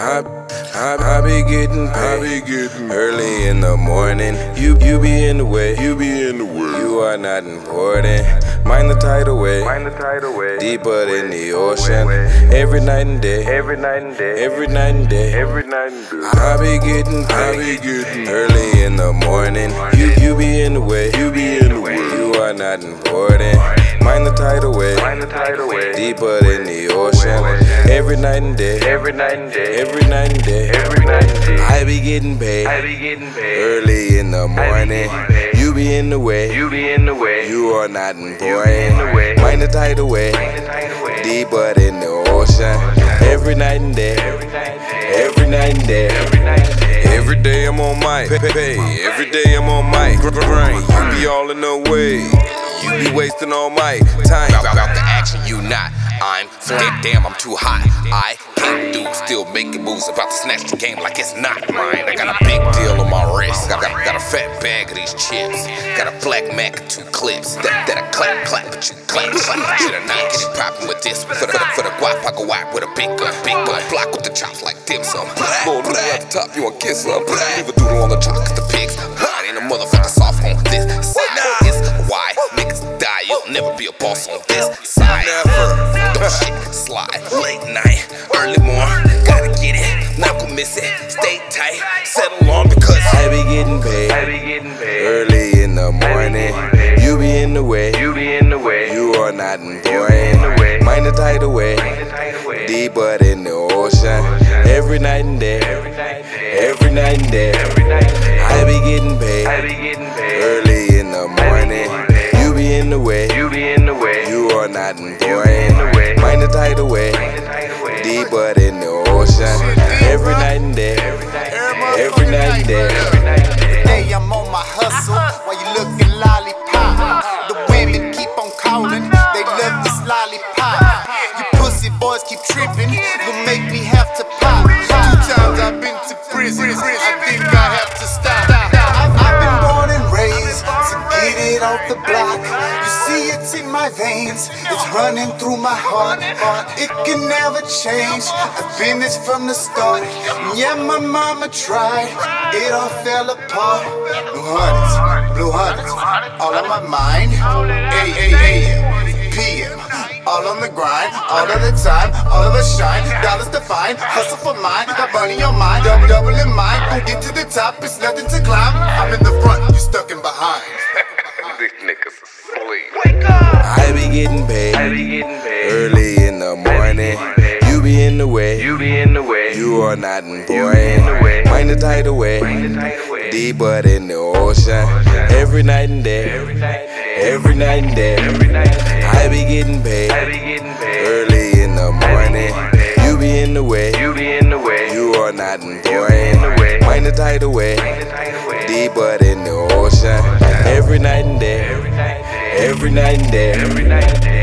I, I, I be getting I paid be getting early in the morning. You, you be in the way. You be in the way. You are not important. Mind the tidal wave. Mind the tidal wave. Deeper than the ocean. Every night and day. Every night and day. Every night and day. Every night and day. I be getting I paid be getting early in the morning. You, you be in the way. You be in the way. You are not important. Deeper than the ocean. Every night and day. Every night and day. Every night and day. Every night and day. I be getting I paid be getting paid. early in the morning. You be in the way. You be in the way. You are not important. way. Mind the tidal wave. Find the tidal wave. Deeper than the ocean. Every night and day. Every night and day. Every night and day. Every night and day. Every day I'm on mic. Pay, pay. Every day I'm on mic. Grind. You be all in the way. You be wasting all my time. Damn, I'm too hot. I can't do, still making moves. About to snatch the game like it's not mine. I got a big deal on my wrist. Got, got, got a fat bag of these chips. Got a black Mac and two clips. That, that I clap, clap, but you clap, clap. Should I not get it poppin' with this? For the, for the, guap, I go out with a big gun. Big gun. Block with the chops like dim sum. Bull noodle at the top, you want kiss some. Leave a doodle on the chalk, it. Not gonna miss it. Stay tight. Settle on because I be getting I paid be getting paid. early in the morning. You be in the way. You be in the way. You are not in the way. important. Mind the tidal wave. Find the tidal. Deeper than the ocean. Every night and day. Every night and day. Every night and day. Every night and day. Boys keep tripping, gon' make me have to pop. Two times I've been to prison, I think I have to stop. I've, been born and raised to get it off the block. You see it's in my veins, it's running through my heart. It can never change. I've been this from the start. Yeah, my mama tried, it all fell apart. Blue hundreds, blue hundreds, all on my mind. A.A.A.M. PM. All on the grind, all of the time, all of us shine. Dollars to find, hustle for mine. Got money on mine, double double in mine. Gon' get to the top, it's nothing to climb. I'm in the front, you stuck in behind. these niggas asleep. I be getting I paid be getting paid. early in the morning. You be in the way. You be in the way. You are not in the way. important. Mind the tidal away, Find the tidal wave. Deeper than the ocean. Every night and day. Every night and day. Every night and day. Every night and day. I be getting I paid be getting paid. early in the morning. You be in the way. You be in the way. You are not in the way. important. Mind the tidal wave. Find the tidal wave. Deeper than the ocean. Every night and day. Every night and day. Every night and day. Every night and day.